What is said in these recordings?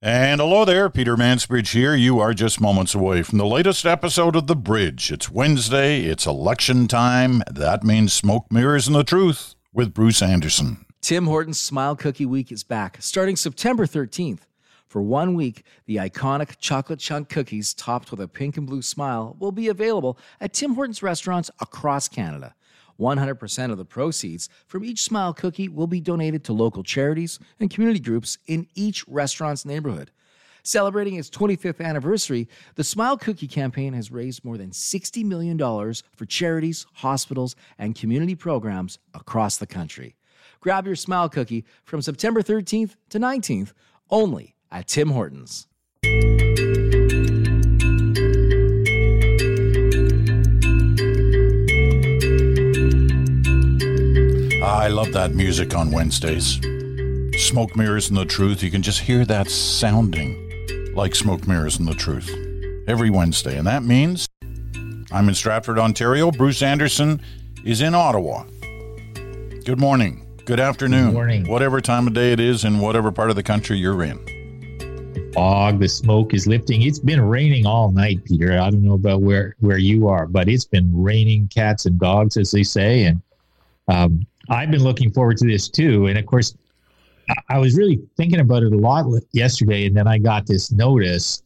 And hello there, Peter Mansbridge here. You are just moments away from the latest episode of The Bridge. It's Wednesday, it's election time. That means smoke, mirrors, and the truth with Bruce Anderson. Tim Hortons Smile Cookie Week is back starting September 13th. For one week, the iconic chocolate chunk cookies topped with a pink and blue smile will be available at Tim Hortons restaurants across Canada. 100% of the proceeds from each smile cookie will be donated to local charities and community groups in each restaurant's neighborhood. Celebrating its 25th anniversary, the Smile Cookie campaign has raised more than $60 million for charities, hospitals, and community programs across the country. Grab your Smile Cookie from September 13th to 19th only at Tim Hortons. I love that music on Wednesdays. Smoke, mirrors, and the truth. You can just hear that sounding like smoke, mirrors, and the truth every Wednesday. And that means I'm in Stratford, Ontario. Bruce Anderson is in Ottawa. Good morning. Good afternoon. Good morning. Whatever time of day it is in whatever part of the country you're in. Fog, the smoke is lifting. It's been raining all night, Peter. I don't know about where where you are, but it's been raining cats and dogs, as they say. And um, I've been looking forward to this too. And of course, I, was really thinking about it a lot yesterday, and then I got this notice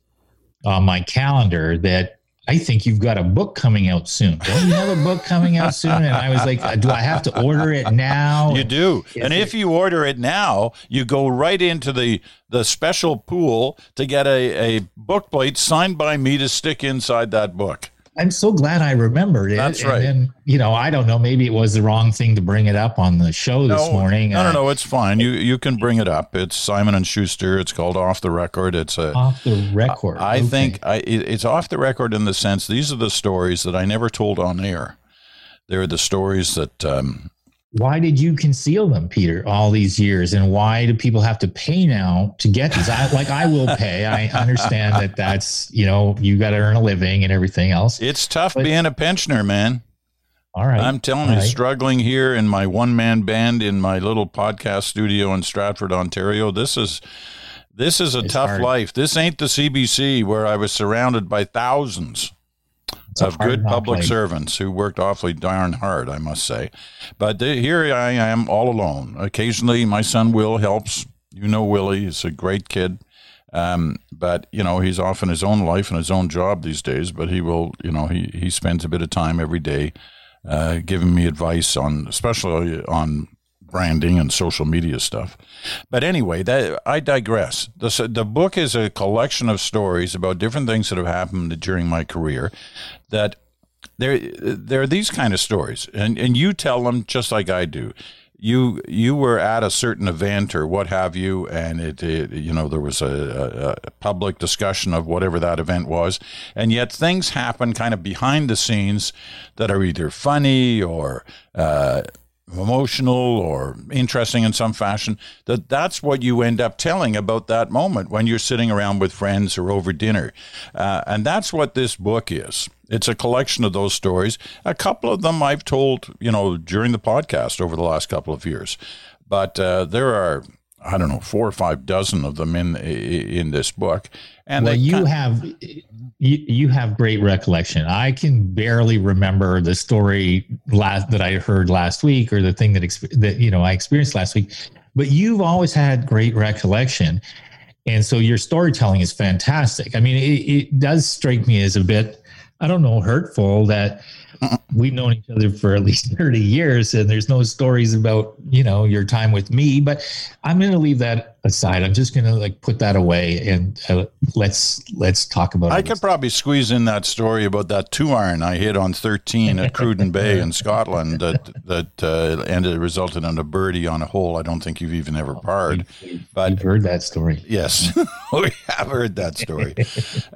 on my calendar that I think you've got a book coming out soon. Don't you have a book coming out soon? And I was like, do I have to order it now? You do. Is and it- if you order it now, you go right into the the special pool to get a, a book plate signed by me to stick inside that book. I'm so glad I remembered it. That's And right. then, you know, I don't know. Maybe it was the wrong thing to bring it up on the show this morning. No, no, no, it's fine. You you can bring it up. It's Simon and Schuster. It's called Off the Record. It's a Off the record. I Okay. think I, it, it's off the record in the sense these are the stories that I never told on air. They're the stories that um, Why did you conceal them, Peter, all these years? And why do people have to pay now to get these? I, like, I will pay. I understand that that's, you know, you got to earn a living and everything else. it's tough But- being a pensioner, man. All right. I'm telling you, right. struggling here in my one man band in my little podcast studio in Stratford, Ontario. This is this is a It's tough hard. life. This ain't the CBC where I was surrounded by thousands of good public servants who worked awfully darn hard, I must say. But th- here I am all alone. Occasionally, my son Will helps. You know Willie; he's a great kid. Um, but you know he's off in his own life and his own job these days. But he will, you know, he he spends a bit of time every day uh, giving me advice on, especially on branding and social media stuff. But anyway, that I digress. The the book is a collection of stories about different things that have happened during my career. That there there are these kind of stories, and and you tell them just like I do. You you were at a certain event or what have you, and it, it you know there was a, a, a public discussion of whatever that event was, and yet things happen kind of behind the scenes that are either funny or uh, emotional or interesting in some fashion that that's what you end up telling about that moment when you're sitting around with friends or over dinner. Uh, and that's what this book is. It's a collection of those stories. A couple of them i've told you know during the podcast over the last couple of years. But uh, there are i don't know four or five dozen of them in in this book and well, you have you, you have great recollection. I can barely remember the story last that I heard last week or the thing that exp- that you know I experienced last week. But you've always had great recollection, and so your storytelling is fantastic. I mean, it, it does strike me as a bit I don't know hurtful that we've known each other for at least 30 years and there's no stories about you know your time with me but i'm going to leave that aside i'm just going to like put that away and uh, let's let's talk about I could probably squeeze in that story about that two iron I hit on 13 at Cruden Bay in Scotland that that uh, ended resulted in a birdie on a hole I don't think you've even ever parred. But you've heard that story yes, we have heard that story.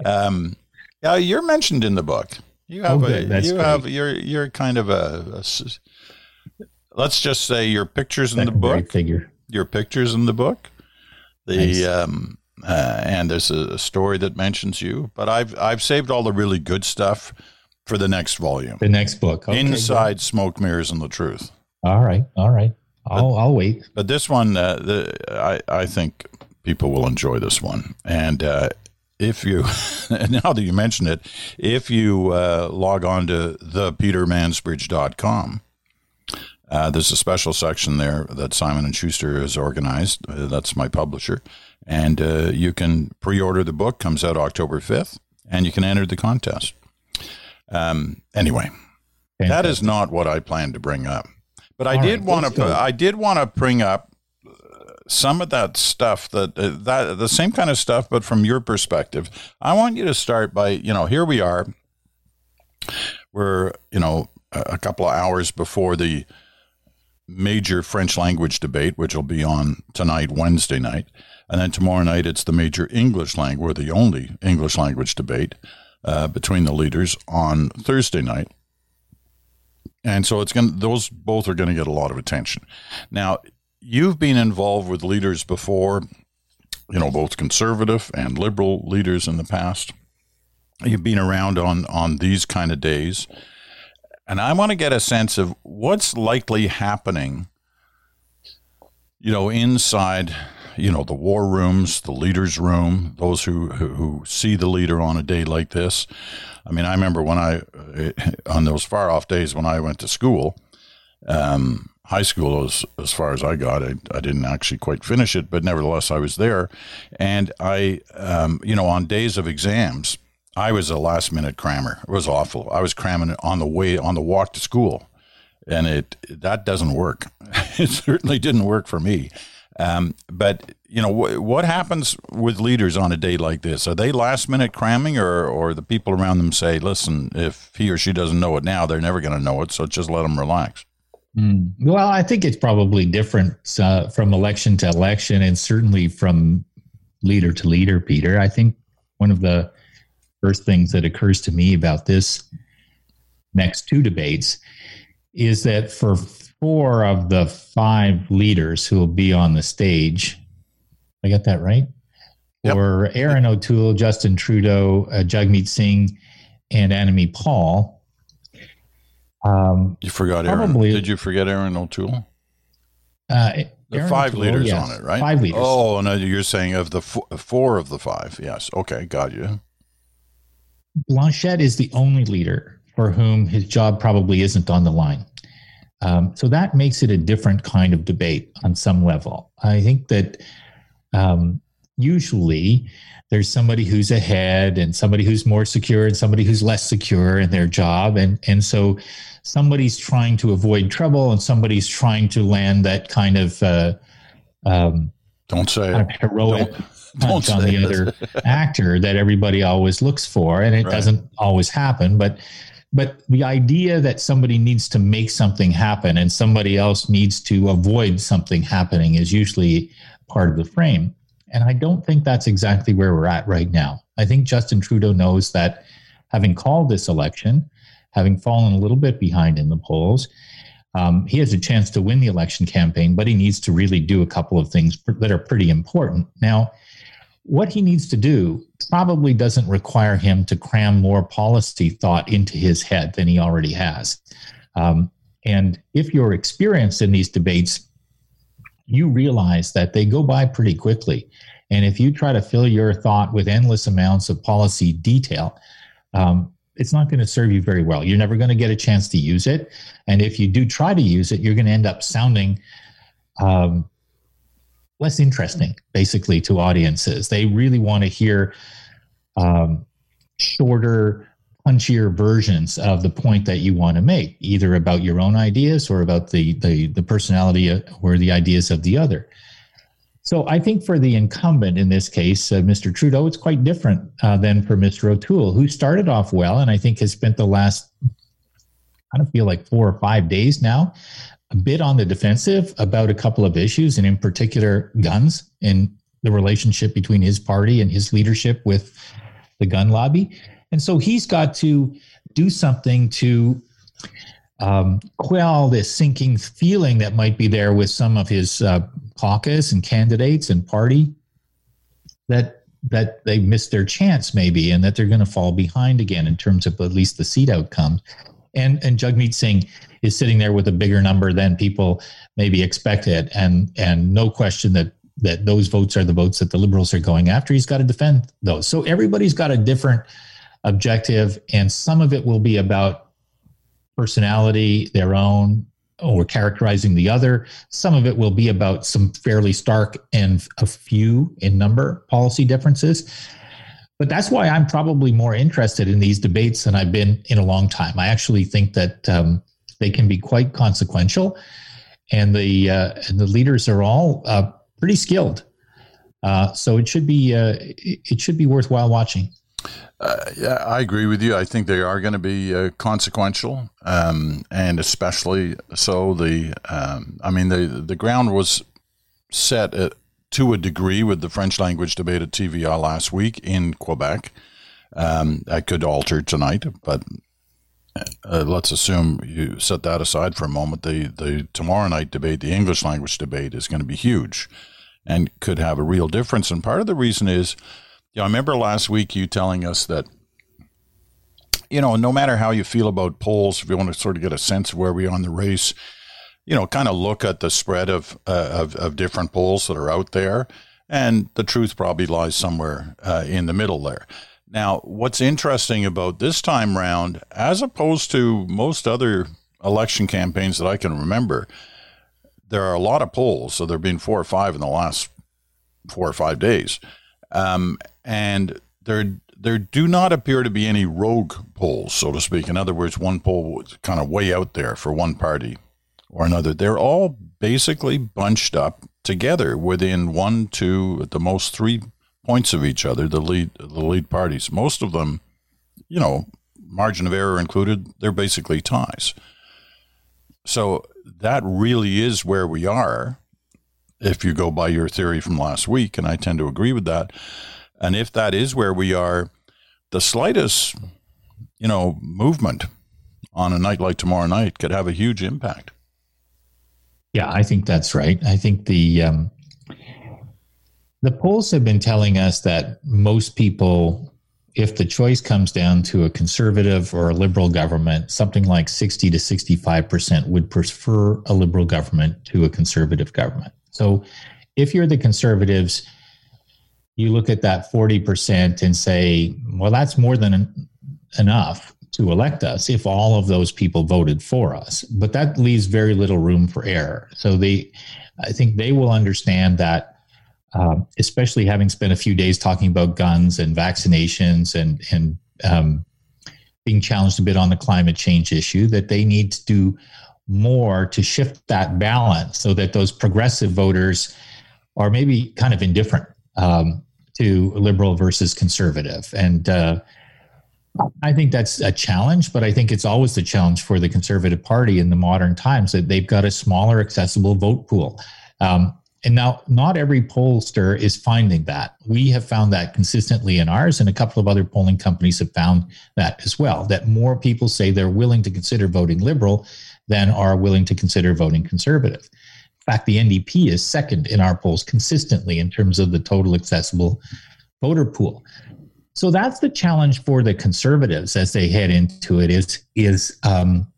Um, yeah, you're mentioned in the book. You have Oh, a. That's you great. have you're you're kind of a. let's just say your pictures in the book figure your pictures in the book. The Nice. um, uh, and there's a, a story that mentions you, but I've I've saved all the really good stuff for the next volume. the next book Okay, Inside Smoke, Mirrors, and the Truth. all right all right i'll i'll wait But this one, uh, the I I think people will enjoy this one. And uh, if you, now that you mention it, if you uh, log on to thepetermansbridge.com, uh, there's a special section there that Simon and Schuster has organized. Uh, that's my publisher, and uh, you can pre-order the book. Comes out October 5th, and you can enter the contest. Um, anyway, Fantastic. that is not what I planned to bring up, but I All did right, want to. I did want to bring up some of that stuff that uh, that the same kind of stuff, but from your perspective. I want you to start by you know here we are. We're you know a couple of hours before the major French language debate, which will be on tonight, Wednesday night, and then tomorrow night it's the major English language, or the only English language debate uh, between the leaders on Thursday night. And so it's going those both are going to get a lot of attention. Now, you've been involved with leaders before, you know, both conservative and liberal leaders in the past. You've been around on on these kind of days. And I want to get a sense of what's likely happening, you know, inside, you know, the war rooms, the leader's room, those who, who, who see the leader on a day like this. I mean, I remember when I, on those far off days when I went to school, um, high school as, as far as I got. I, I didn't actually quite finish it, but nevertheless, I was there. And I, um, you know, on days of exams, I was a last minute crammer. It was awful. I was cramming on the way, on the walk to school. And it that doesn't work. it certainly didn't work for me. Um, but you know wh- what happens with leaders on a day like this? Are they last minute cramming, or or the people around them say, "Listen, if he or she doesn't know it now, they're never going to know it. So just let them relax." Mm. Well, I think it's probably different uh, from election to election, and certainly from leader to leader. Peter, I think one of the first things that occurs to me about this next two debates is that for four of the five leaders who will be on the stage, I got that right. Yep. For Erin O'Toole, Justin Trudeau, uh, Jagmeet Singh, and Annamie Paul, um, you forgot. Probably, Did you forget Erin O'Toole? Uh, the Erin five O'Toole, leaders yes, on it, right? Five leaders. Oh, no, you're saying of the four of the five. Yes. Okay, got you. Blanchet is the only leader for whom his job probably isn't on the line. Um, so that makes it a different kind of debate on some level. I think that um, usually there's somebody who's ahead and somebody who's more secure and somebody who's less secure in their job. And and so somebody's trying to avoid trouble and somebody's trying to land that kind of uh, um, don't say kind of heroic don't, don't on the other actor that everybody always looks for and it right. doesn't always happen but but the idea that somebody needs to make something happen and somebody else needs to avoid something happening is usually part of the frame and I don't think that's exactly where we're at right now. I think Justin Trudeau knows that having called this election, having fallen a little bit behind in the polls, um, he has a chance to win the election campaign, but he needs to really do a couple of things that are pretty important. Now, what he needs to do probably doesn't require him to cram more policy thought into his head than he already has. Um, and if you're experienced in these debates, you realize that they go by pretty quickly. And if you try to fill your thought with endless amounts of policy detail, um, it's not going to serve you very well. You're never going to get a chance to use it. And if you do try to use it, you're going to end up sounding um, less interesting, basically, to audiences. They really want to hear um, shorter, punchier versions of the point that you want to make, either about your own ideas or about the the, the personality or the ideas of the other. So I think for the incumbent in this case, uh, Mr. Trudeau, it's quite different uh, than for Mr. O'Toole, who started off well and I think has spent the last, I don't feel like four or five days now, a bit on the defensive about a couple of issues, and in particular, guns and the relationship between his party and his leadership with the gun lobby. And so he's got to do something to um, quell this sinking feeling that might be there with some of his uh, caucus and candidates and party that that they missed their chance maybe and that they're going to fall behind again in terms of at least the seat outcome. And and Jagmeet Singh is sitting there with a bigger number than people maybe expected, and and no question that that those votes are the votes that the liberals are going after. He's got to defend those. So everybody's got a different objective, and some of it will be about personality, their own, or characterizing the other. Some of it will be about some fairly stark and a few in number policy differences. But that's why I'm probably more interested in these debates than I've been in a long time. I actually think that um, they can be quite consequential, and the uh, and the leaders are all uh, pretty skilled. Uh, so it should be uh, it should be worthwhile watching. Uh, yeah, I agree with you. I think they are going to be uh, consequential, um, and especially so the. Um, I mean, the the ground was set at, to a degree with the French language debate at TVA last week in Quebec. Um, that could alter tonight, but uh, let's assume you set that aside for a moment. The the tomorrow night debate, the English language debate, is going to be huge, and could have a real difference. And part of the reason is yeah, I remember last week you telling us that, you know, no matter how you feel about polls, if you want to sort of get a sense of where we are in the race, you know, kind of look at the spread of, uh, of, of different polls that are out there, and the truth probably lies somewhere uh, in the middle there. Now, what's interesting about this time round, as opposed to most other election campaigns that I can remember, there are a lot of polls. So there have been four or five in the last four or five days. Um, and there there do not appear to be any rogue polls, so to speak. In other words, one poll was kind of way out there for one party or another. They're all basically bunched up together within one, two, at the most three points of each other. The lead the lead parties. Most of them, you know, margin of error included, they're basically ties. So that really is where we are if you go by your theory from last week, and I tend to agree with that. And if that is where we are, the slightest, you know, movement on a night like tomorrow night could have a huge impact. Yeah, I think that's right. I think the um, the polls have been telling us that most people, if the choice comes down to a conservative or a liberal government, something like sixty to sixty-five percent would prefer a liberal government to a conservative government. So if you're the conservatives, you look at that 40% and say, well, that's more than enough to elect us if all of those people voted for us. But that leaves very little room for error. So they, I think they will understand that, um, especially having spent a few days talking about guns and vaccinations and and um, being challenged a bit on the climate change issue, that they need to do more to shift that balance so that those progressive voters are maybe kind of indifferent um, to liberal versus conservative. And uh, I think that's a challenge, but I think it's always the challenge for the Conservative Party in the modern times that they've got a smaller, accessible vote pool. Um, and now, not every pollster is finding that. We have found that consistently in ours, and a couple of other polling companies have found that as well. That more people say they're willing to consider voting liberal than are willing to consider voting conservative. In fact, the NDP is second in our polls consistently in terms of the total accessible voter pool. So that's the challenge for the conservatives as they head into it. Is is um,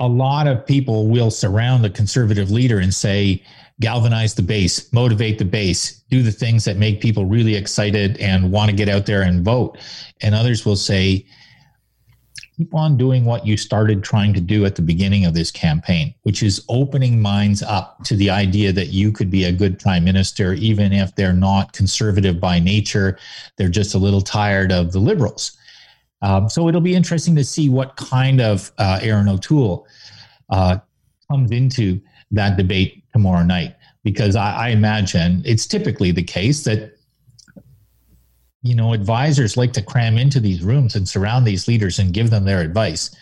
a lot of people will surround the conservative leader and say, galvanize the base, motivate the base, do the things that make people really excited and want to get out there and vote. And others will say, keep on doing what you started trying to do at the beginning of this campaign, which is opening minds up to the idea that you could be a good prime minister, even if they're not conservative by nature. They're just a little tired of the liberals. Um, so it'll be interesting to see what kind of uh, Erin O'Toole uh, comes into that debate tomorrow night, because I, I imagine it's typically the case that you know, advisors like to cram into these rooms and surround these leaders and give them their advice.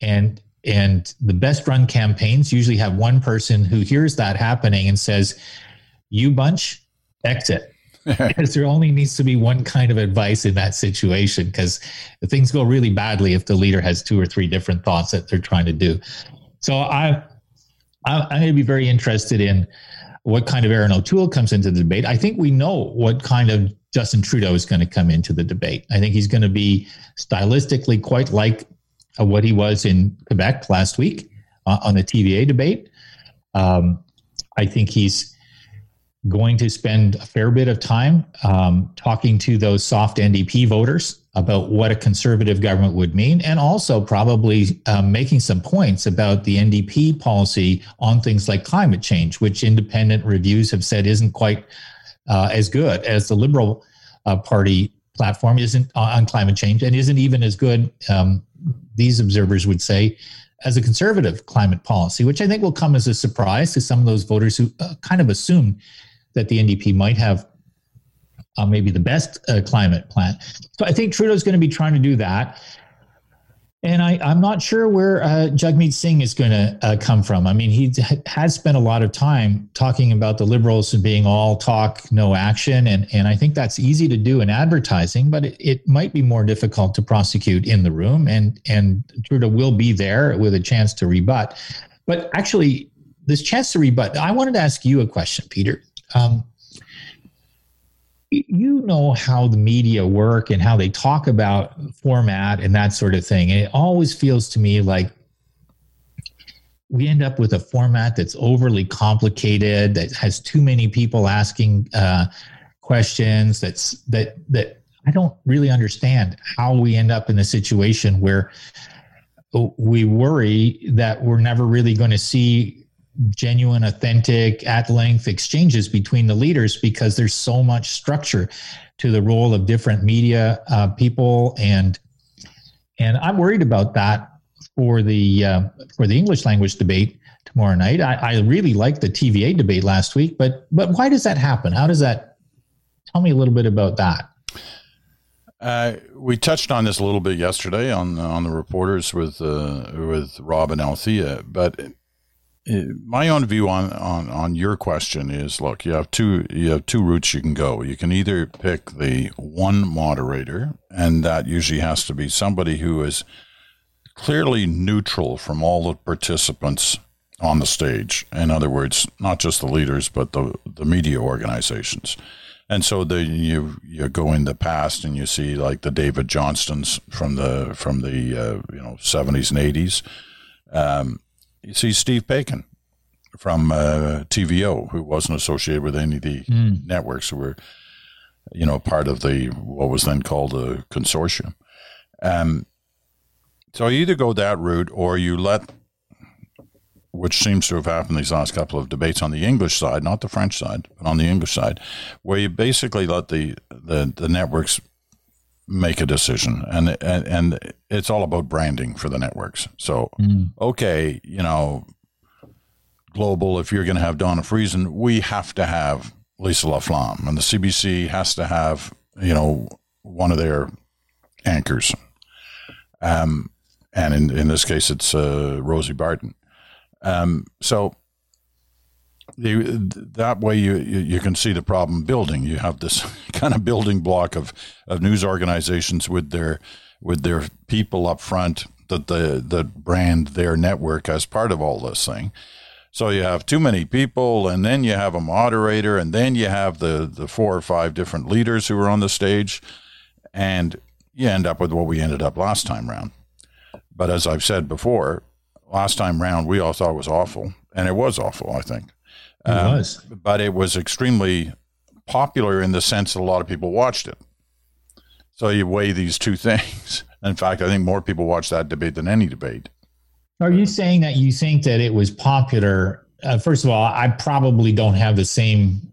And and the best run campaigns usually have one person who hears that happening and says, "You bunch, exit." because there only needs to be one kind of advice in that situation because things go really badly if the leader has two or three different thoughts that they're trying to do. So I, I'm going to be very interested in what kind of Erin O'Toole comes into the debate. I think we know what kind of Justin Trudeau is going to come into the debate. I think he's going to be stylistically quite like uh, what he was in Quebec last week uh, on the TVA debate. Um, I think he's going to spend a fair bit of time um, talking to those soft NDP voters about what a conservative government would mean, and also probably um, making some points about the NDP policy on things like climate change, which independent reviews have said isn't quite uh, as good as the Liberal uh, Party platform isn't on climate change and isn't even as good, um, these observers would say, as a conservative climate policy, which I think will come as a surprise to some of those voters who uh, kind of assume that the NDP might have uh, maybe the best uh, climate plan. So I think Trudeau's going to be trying to do that. And I, am not sure where uh, Jagmeet Singh is going to uh, come from. I mean, he has spent a lot of time talking about the liberals and being all talk, no action. And, and I think that's easy to do in advertising, but it, it might be more difficult to prosecute in the room. And, and Trudeau will be there with a chance to rebut. But actually, this chance to rebut, I wanted to ask you a question, Peter. Um, you know how the media work and how they talk about format and that sort of thing. It always feels to me like we end up with a format that's overly complicated, that has too many people asking uh, questions. That's that that I don't really understand how we end up in a situation where we worry that we're never really going to see genuine, authentic, at length exchanges between the leaders because there's so much structure to the role of different media uh, people, and and I'm worried about that for the uh, for the English language debate tomorrow night. I, I really liked the TVA debate last week, but but why does that happen? How does that? Tell me a little bit about that. Uh, we touched on this a little bit yesterday on on the reporters with uh, with Rob and Althea, but my own view on, on, on your question is look you have two you have two routes you can go. You can either pick the one moderator and that usually has to be somebody who is clearly neutral from all the participants on the stage. In other words not just the leaders but the, the media organizations. And so the, you you go in the past and you see like the David Johnstons from the from the uh, you know 70s and 80s um, you see Steve Paikin from uh, TVO, who wasn't associated with any of the mm. networks who were, you know, part of the what was then called a consortium. Um, so you either go that route or you let, which seems to have happened these last couple of debates on the English side, not the French side, but on the English side, where you basically let the the, the networks make a decision. And, and and it's all about branding for the networks. So mm. okay you know global if you're going to have dawna friesen we have to have lisa laflamme. And the cbc has to have you know one of their anchors. Um and in in this case it's uh, rosie barton. Um so you, that way you, you can see the problem building. You have this kind of building block of, of news organizations with their with their people up front that the that brand their network as part of all this thing. So you have too many people, and then you have a moderator, and then you have the the four or five different leaders who are on the stage, and you end up with what we ended up last time round. But as I've said before, last time round we all thought was awful, and it was awful. I think. It um, was. But it was extremely popular in the sense that a lot of people watched it. So you weigh these two things. In fact, I think more people watched that debate than any debate. Are you saying that you think that it was popular? Uh, first of all, I probably don't have the same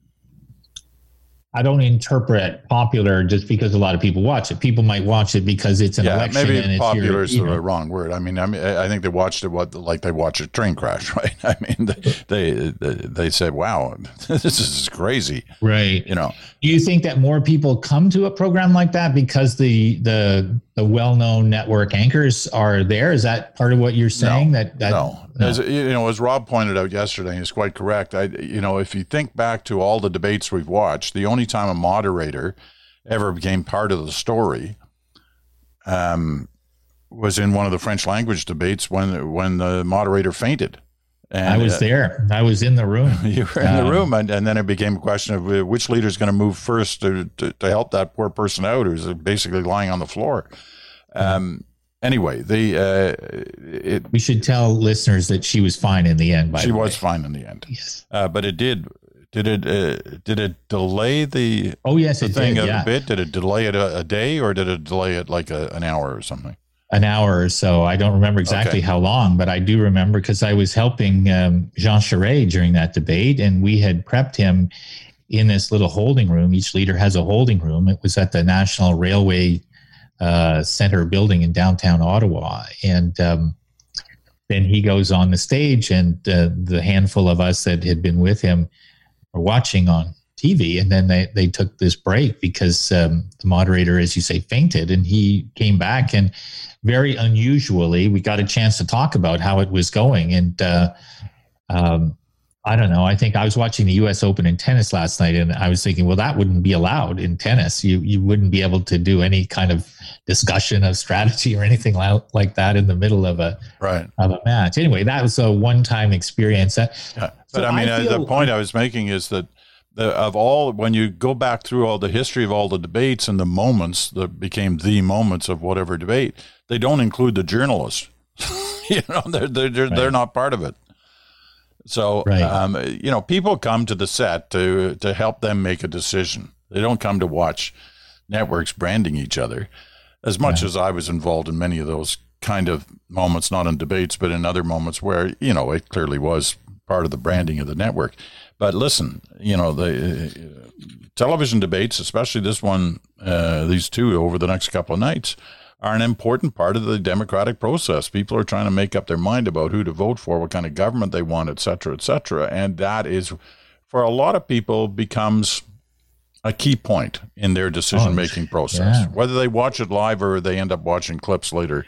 I don't interpret popular just because a lot of people watch it. People might watch it because it's an yeah, election. Maybe popular your, is the know. wrong word. I mean, I mean, I think they watched it what like they watch a train crash, right? I mean, they they, they said, "Wow, this is crazy," right? You know. Do you think that more people come to a program like that because the the the well known network anchors are there? Is that part of what you're saying? No, that, that no, no. As, you know, as Rob pointed out yesterday, he's quite correct. I, you know, if you think back to all the debates we've watched, the only time a moderator ever became part of the story um, was in one of the French language debates when when the moderator fainted. And, I was uh, there. I was in the room. You were in um, the room, and, and then it became a question of uh, which leader is going to move first to, to, to, help that poor person out who's basically lying on the floor. Um, anyway, the uh, it, we should tell listeners that she was fine in the end. she was way. fine in the end. Yes, uh, but it did Did it uh, did it delay the Oh yes, the thing did. a Yeah. bit? Did it delay it a, a day or did it delay it like a, an hour or something? An hour or so. I don't remember exactly Okay. how long, but I do remember because I was helping um, Jean Charest during that debate, and we had prepped him in this little holding room. Each leader has a holding room. It was at the National Railway uh, Center building in downtown Ottawa, and um, then he goes on the stage, and uh, the handful of us that had been with him were watching on TV, and then they, they took this break because um, the moderator, as you say, fainted, and he came back and very unusually, we got a chance to talk about how it was going. And uh, um, I don't know. I think I was watching the U.S. Open in tennis last night, and I was thinking, well, that wouldn't be allowed in tennis. You you wouldn't be able to do any kind of discussion of strategy or anything like, that in the middle of a Right. of a match. Anyway, that was a one time experience. Yeah. But So I mean, I uh, the point I was making is that the, of all, when you go back through all the history of all the debates and the moments that became the moments of whatever debate, they don't include the journalists. you know, they're they're they're, they're not part of it. So, Right. um, you know, people come to the set to to help them make a decision. They don't come to watch networks branding each other. As much as I was involved in many of those kind of moments, not in debates, but in other moments where you know it clearly was part of the branding of the network. But listen, you know the uh, television debates, especially this one, uh, these two over the next couple of nights, are an important part of the democratic process. People are trying to make up their mind about who to vote for, what kind of government they want, et cetera, et cetera, and that is, for a lot of people, becomes a key point in their decision making process. yeah. Whether they watch it live or they end up watching clips later.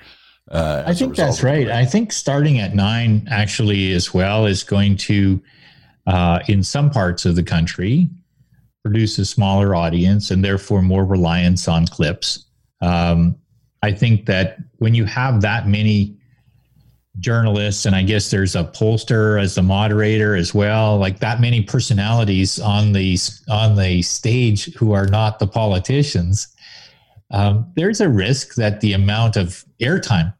Uh, I think that's right. I think starting at nine actually as well is going to, uh, in some parts of the country, produce a smaller audience and therefore more reliance on clips. Um, I think that when you have that many journalists, and I guess there's a pollster as the moderator as well, like that many personalities on the on the stage who are not the politicians, um, there's a risk that the amount of airtime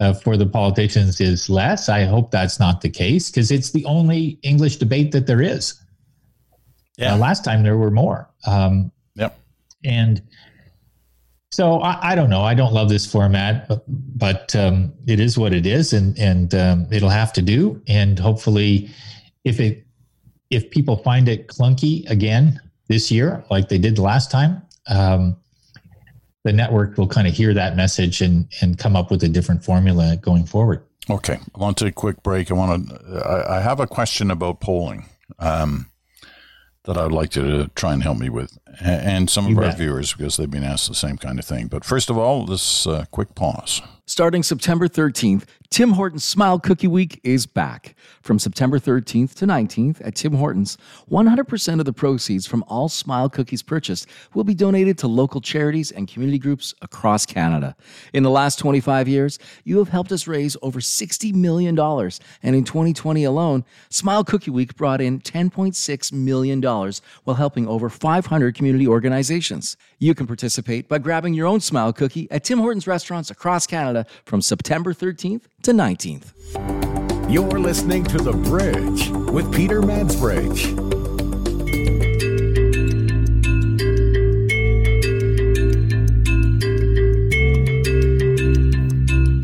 uh, for the politicians is less. I hope that's not the case because it's the only English debate that there is. Yeah. Uh, last time there were more. Um, Yep. And so I, I don't know. I don't love this format, but, but um, it is what it is, and and um, it'll have to do. And hopefully, if it if people find it clunky again this year, like they did last time, um, the network will kind of hear that message and and come up with a different formula going forward. Okay, I want to take a quick break. I want to. I, I have a question about polling um, that I'd like you to try and help me with, and some of You our bet. viewers because they've been asked the same kind of thing. But first of all, this uh, quick pause. Starting September 13th, Tim Hortons Smile Cookie Week is back. From September 13th to 19th at Tim Hortons, 100% of the proceeds from all Smile cookies purchased will be donated to local charities and community groups across Canada. In the last 25 years, you have helped us raise over $60 million. And in 2020 alone, Smile Cookie Week brought in $10.6 million while helping over 500 community organizations. You can participate by grabbing your own Smile Cookie at Tim Hortons restaurants across Canada from September 13th to 19th. You're listening to The Bridge with Peter Mansbridge.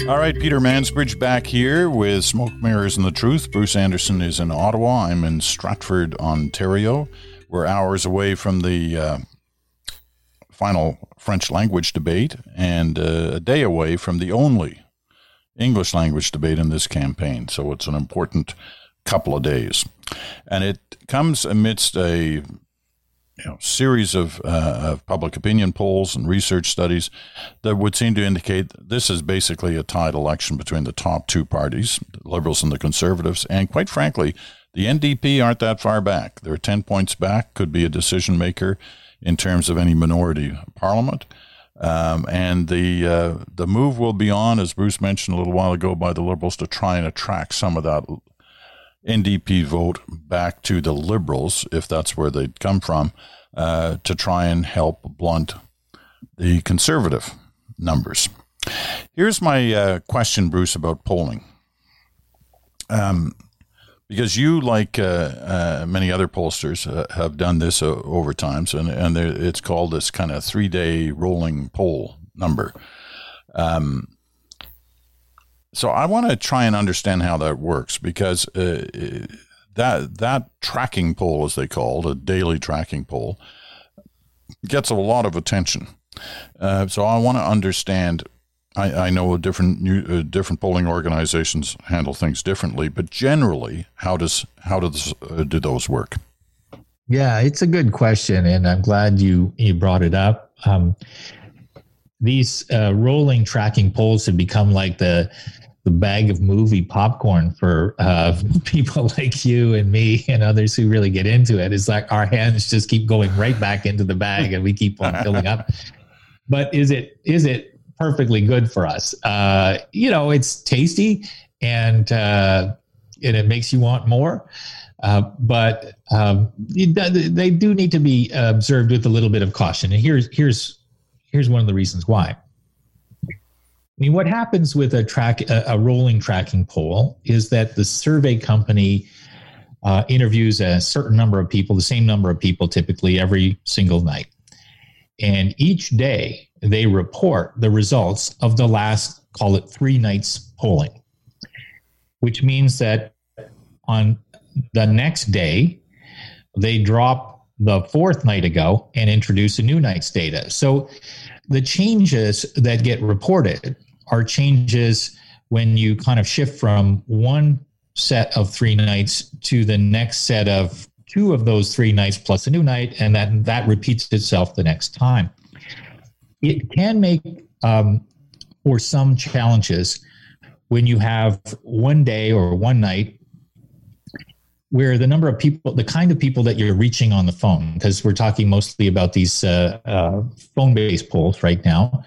All right, Peter Mansbridge back here with Smoke Mirrors and the Truth. Bruce Anderson is in Ottawa. I'm in Stratford, Ontario. We're hours away from the uh, final French language debate and uh, a day away from the only English language debate in this campaign. So it's an important couple of days. And it comes amidst a you know, series of, uh, of public opinion polls and research studies that would seem to indicate this is basically a tied election between the top two parties, the Liberals and the Conservatives. And quite frankly, the NDP aren't that far back. They're 10 points back, could be a decision maker in terms of any minority parliament. Um, and the uh, the move will be on, as Bruce mentioned a little while ago, by the Liberals to try and attract some of that NDP vote back to the Liberals, if that's where they'd come from, uh, to try and help blunt the Conservative numbers. Here's my uh, question, Bruce, about polling. Um, because you, like uh, uh, many other pollsters, uh, have done this uh, over times, and and there, it's called this kind of three day rolling poll number. Um, so I want to try and understand how that works because uh, that that tracking poll, as they call it, a daily tracking poll, gets a lot of attention. Uh, so I want to understand. I, I know different new, uh, different polling organizations handle things differently, but generally, how does how does uh, do those work? Yeah, it's a good question, and I'm glad you you brought it up. Um, these uh, rolling tracking polls have become like the the bag of movie popcorn for uh, people like you and me and others who really get into it. It's like our hands just keep going right back into the bag and we keep on filling up. But is it is it perfectly good for us? Uh, you know, it's tasty and uh, and it makes you want more. Uh, but um, they do need to be observed with a little bit of caution. And here's here's here's one of the reasons why. I mean, what happens with a track, a, a rolling tracking poll, is that the survey company uh, interviews a certain number of people, the same number of people, typically every single night, and each day they report the results of the last, call it three nights polling, which means that on the next day they drop the fourth night ago and introduce a new night's data. So the changes that get reported are changes when you kind of shift from one set of three nights to the next set of two of those three nights plus a new night, and that that repeats itself the next time. It can make um, for some challenges when you have one day or one night where the number of people, the kind of people that you're reaching on the phone, because we're talking mostly about these uh, uh, phone based polls right now,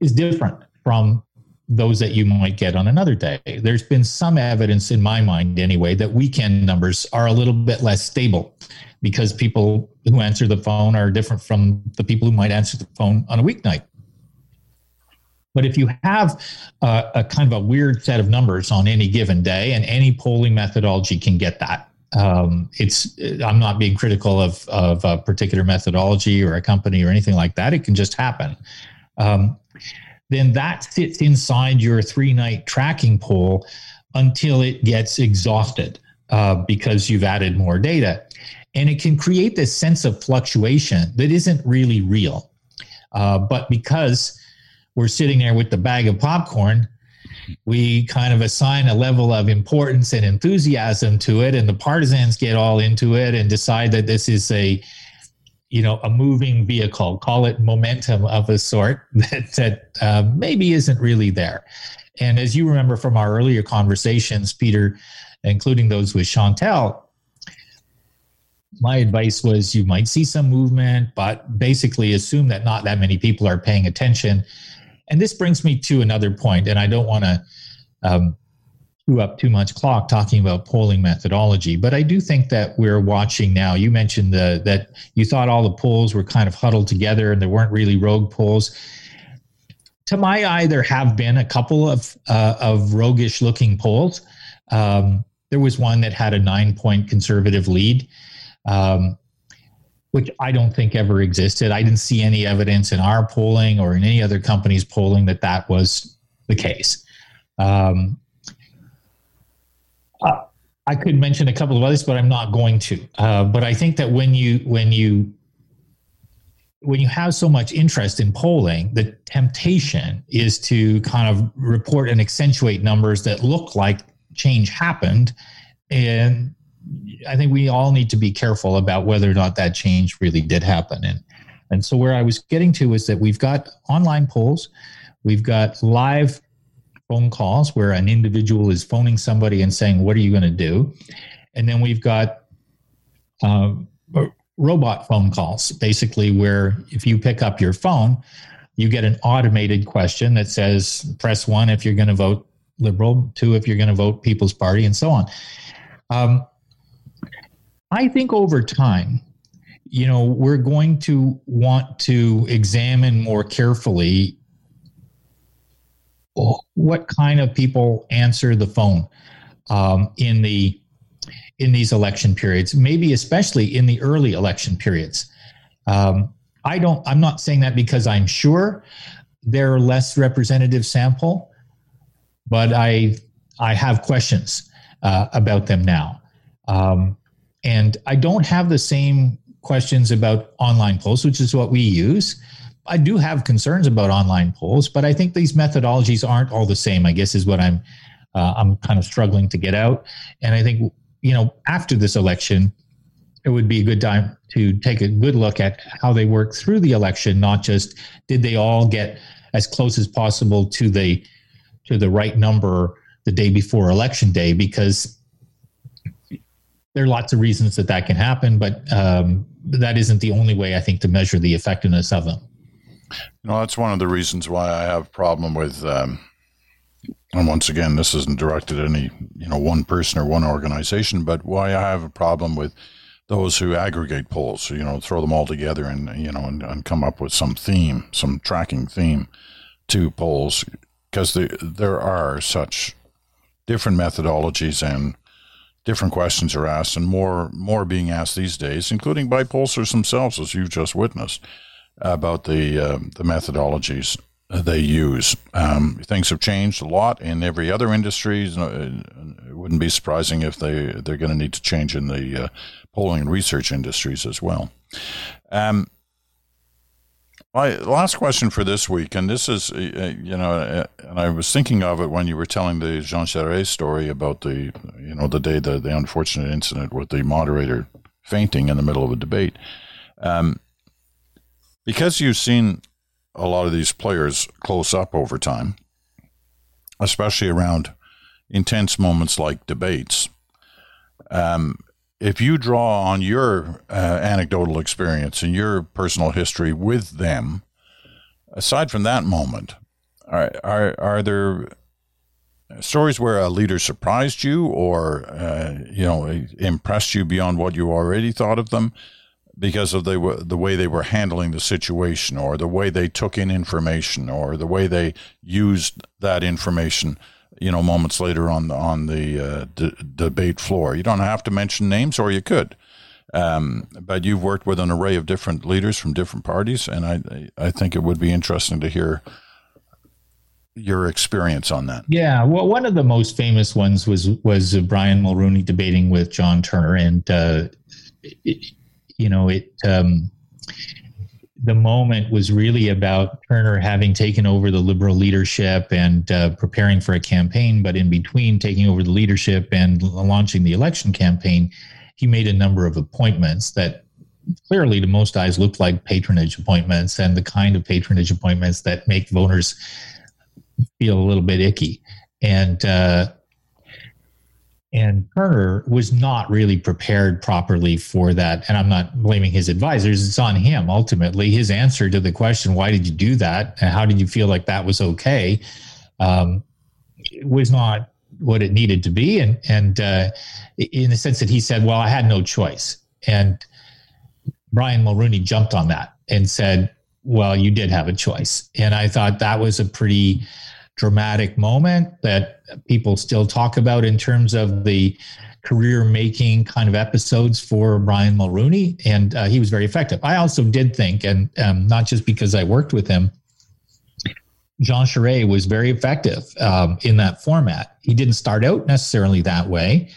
is different from those that you might get on another day. There's been some evidence in my mind, anyway, that weekend numbers are a little bit less stable because people who answer the phone are different from the people who might answer the phone on a weeknight. But if you have uh, a kind of a weird set of numbers on any given day, and any polling methodology can get that, um, it's I'm not being critical of of a particular methodology or a company or anything like that. It can just happen. Um, then that sits inside your three night tracking pool until it gets exhausted uh, because you've added more data. And it can create this sense of fluctuation that isn't really real. Uh, but because we're sitting there with the bag of popcorn, we kind of assign a level of importance and enthusiasm to it, and the partisans get all into it and decide that this is a you know a moving vehicle call it momentum of a sort that, that uh, maybe isn't really there. And as you remember from our earlier conversations peter including those with chantal my advice was you might see some movement but basically assume that not that many people are paying attention. And this brings me to another point and i don't want to um, chew up too much clock talking about polling methodology. But I do think that we're watching now. You mentioned the, that you thought all the polls were kind of huddled together and there weren't really rogue polls. To my eye, there have been a couple of uh, of roguish looking polls. Um, there was one that had a nine point conservative lead. Um, which I don't think ever existed. I didn't see any evidence in our polling or in any other company's polling that that was the case. Um, uh, I could mention a couple of others, but I'm not going to. Uh, but I think that when you when you when you have so much interest in polling, the temptation is to kind of report and accentuate numbers that look like change happened, and I think we all need to be careful about whether or not that change really did happen. And and so where I was getting to is that we've got online polls, we've got live phone calls where an individual is phoning somebody and saying, What are you going to do? And then we've got uh, robot phone calls, basically, where if you pick up your phone, you get an automated question that says, Press one if you're going to vote Liberal, two if you're going to vote People's Party, and so on. Um, I think over time, you know, we're going to want to examine more carefully what kind of people answer the phone um, in the in these election periods, maybe especially in the early election periods. Um, I don't. I'm not saying that because I'm sure they're less representative sample, but I I have questions uh, about them now, um, and I don't have the same questions about online polls, which is what we use. I do have concerns about online polls, but I think these methodologies aren't all the same. I guess is what I'm uh, I'm kind of struggling to get out. And I think you know after this election, it would be a good time to take a good look at how they work through the election, not just did they all get as close as possible to the to the right number the day before election day, because there are lots of reasons that that can happen, but um, that isn't the only way I think to measure the effectiveness of them. You know, that's one of the reasons why I have problem with. Um, and once again, this isn't directed at any you know one person or one organization, but why I have a problem with those who aggregate polls. You know, throw them all together and you know and, and come up with some theme, some tracking theme to polls, because the, there are such different methodologies and different questions are asked, and more more being asked these days, including by pollsters themselves, as you've just witnessed about the uh, the methodologies they use. Um, things have changed a lot in every other industry. It wouldn't be surprising if they they're going to need to change in the uh, polling and research industries as well. Um, my last question for this week, and this is, uh, uh you know, uh, and I was thinking of it when you were telling the Jean Charest story about the, you know, the day the, the unfortunate incident with the moderator fainting in the middle of a debate. Um, because you've seen a lot of these players close up over time, especially around intense moments like debates. Um, if you draw on your uh, anecdotal experience and your personal history with them, aside from that moment, are are, are there stories where a leader surprised you or uh, you know impressed you beyond what you already thought of them? Because of the the way they were handling the situation, or the way they took in information, or the way they used that information. You know, moments later on the on the uh, d- debate floor. You don't have to mention names, or you could. Um, but you've worked with an array of different leaders from different parties, and I I think it would be interesting to hear your experience on that. Yeah, well, one of the most famous ones was was Brian Mulroney debating with John Turner, and uh, it, you know, it um, the moment was really about Turner having taken over the liberal leadership and uh, preparing for a campaign. But in between taking over the leadership and launching the election campaign, he made a number of appointments that clearly to most eyes looked like patronage appointments and the kind of patronage appointments that make voters feel a little bit icky. And uh, and Turner was not really prepared properly for that. And I'm not blaming his advisors, it's on him ultimately. His answer to the question, why did you do that? And how did you feel like that was okay? Um, was not what it needed to be. And, and uh, in the sense that he said, well, I had no choice. And Brian Mulroney jumped on that and said, well, you did have a choice. And I thought that was a pretty dramatic moment that people still talk about in terms of the career making kind of episodes for Brian Mulroney, and uh, he was very effective. I also did think, and um, not just because I worked with him, Jean Charest was very effective um, in that format. He didn't start out necessarily that way.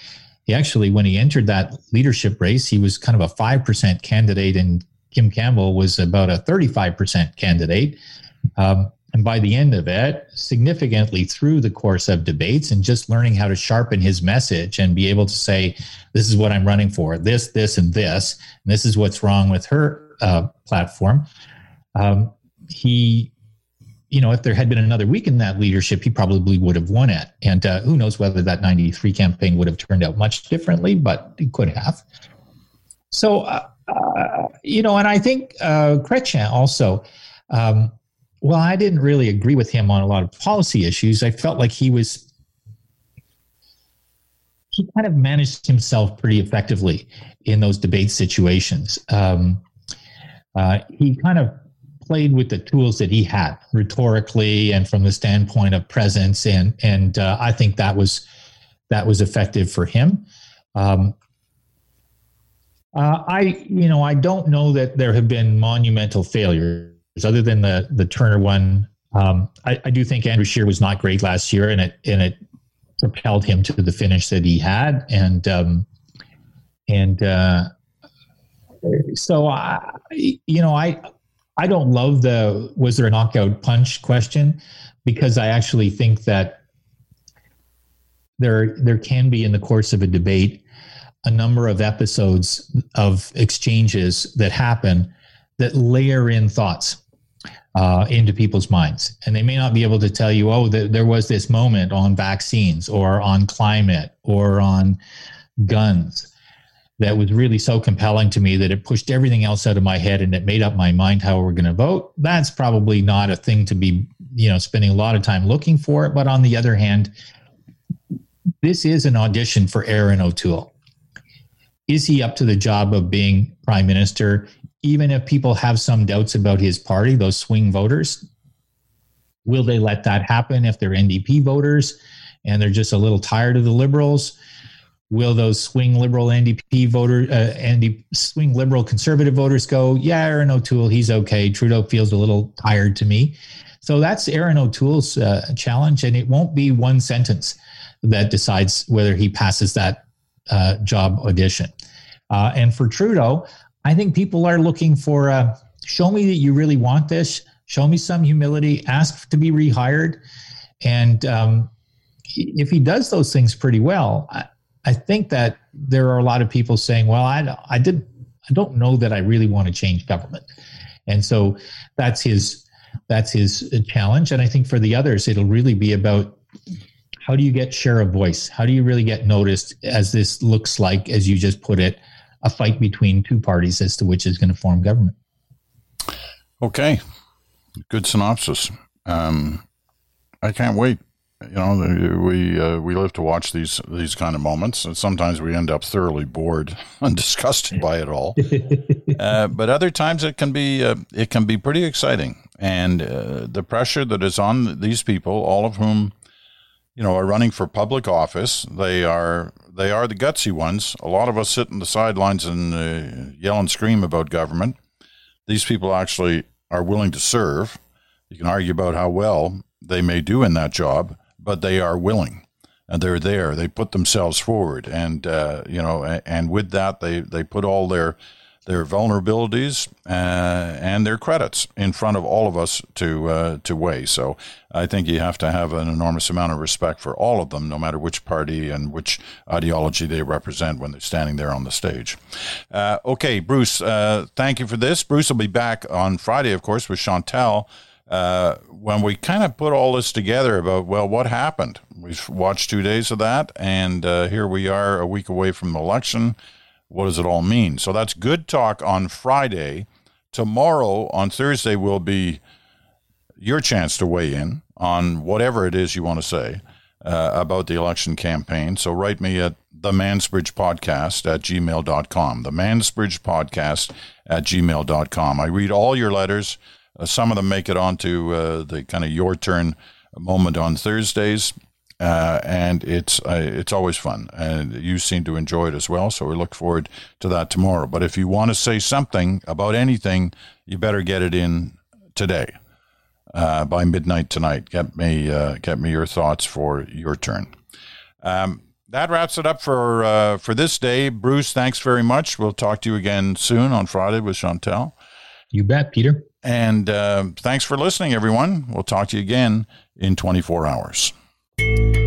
He actually, when he entered that leadership race, he was kind of a 5% candidate, and Kim Campbell was about a 35% candidate. Um, and by the end of it, significantly through the course of debates and just learning how to sharpen his message and be able to say, this is what I'm running for, this, this, and this, and this is what's wrong with her uh, platform. Um, he, you know, if there had been another week in that leadership, he probably would have won it. And uh, who knows whether that 93 campaign would have turned out much differently, but it could have. So, uh, uh you know, and I think uh, Chrétien also, um, well, I didn't really agree with him on a lot of policy issues. I felt like he was he kind of managed himself pretty effectively in those debate situations. Um, uh, he kind of played with the tools that he had rhetorically and from the standpoint of presence, and and uh, I think that was that was effective for him. Um, Uh, I, you know, I don't know that there have been monumental failures other than the the Turner one. Um, I, I, do think Andrew Scheer was not great last year, and it and it propelled him to the finish that he had, and um, and uh, so I, you know, I I don't love the was there a knockout punch question because I actually think that there there can be in the course of a debate a number of episodes of exchanges that happen that layer in thoughts uh, into people's minds. And they may not be able to tell you, oh, the, there was this moment on vaccines or on climate or on guns that was really so compelling to me that it pushed everything else out of my head and it made up my mind how we're going to vote. That's probably not a thing to be, you know, spending a lot of time looking for it. But on the other hand, this is an audition for Erin O'Toole. Is he up to the job of being prime minister? Even if people have some doubts about his party, those swing voters, will they let that happen if they're NDP voters and they're just a little tired of the liberals? Will those swing liberal NDP voter, uh, ND, swing liberal conservative voters go, yeah, Erin O'Toole, he's okay. Trudeau feels a little tired to me. So that's Erin O'Toole's uh, challenge, and it won't be one sentence that decides whether he passes that uh, job audition. Uh, and for Trudeau, I think people are looking for uh, show me that you really want this, show me some humility, ask to be rehired. And um, if he does those things pretty well, I, I think that there are a lot of people saying, well, I, I did, I don't know that I really want to change government. And so that's his, that's his challenge. And I think for the others, it'll really be about how do you get share of voice? How do you really get noticed as this looks like, as you just put it, a fight between two parties as to which is going to form government? Okay. Good synopsis. Um, I can't wait you know, we uh, we live to watch these these kind of moments, and sometimes we end up thoroughly bored and disgusted by it all. uh, but other times it can be uh, it can be pretty exciting, and uh, the pressure that is on these people, all of whom, you know, are running for public office, they are they are the gutsy ones. A lot of us sit in the sidelines and uh, yell and scream about government. These people actually are willing to serve. You can argue about how well they may do in that job but they are willing and they're there. They put themselves forward, and uh, you know, and with that, they they put all their their vulnerabilities uh, and their credits in front of all of us to uh, to weigh. So I think you have to have an enormous amount of respect for all of them, no matter which party and which ideology they represent when they're standing there on the stage. Uh, okay, Bruce, uh, thank you for this. Bruce will be back on Friday, of course, with Chantal. uh, when we kind of put all this together about, well, what happened? We've watched two days of that, and uh, here we are a week away from the election. What does it all mean? So that's good talk on Friday. Tomorrow, on Thursday, will be your chance to weigh in on whatever it is you want to say uh, about the election campaign. So write me at the Mansbridge Podcast at gmail.com. The Mansbridge Podcast at gmail.com. I read all your letters. Uh, some of them make it onto uh, the kind of your turn moment on Thursdays. Uh, and it's uh, it's always fun, and you seem to enjoy it as well. So we look forward to that tomorrow. But if you want to say something about anything, you better get it in today uh, by midnight tonight. Get me uh, get me your thoughts for your turn. Um, that wraps it up for uh, for this day. Bruce, thanks very much. We'll talk to you again soon on Friday with Chantal. You bet, Peter. And uh, thanks for listening, everyone. We'll talk to you again in 24 hours you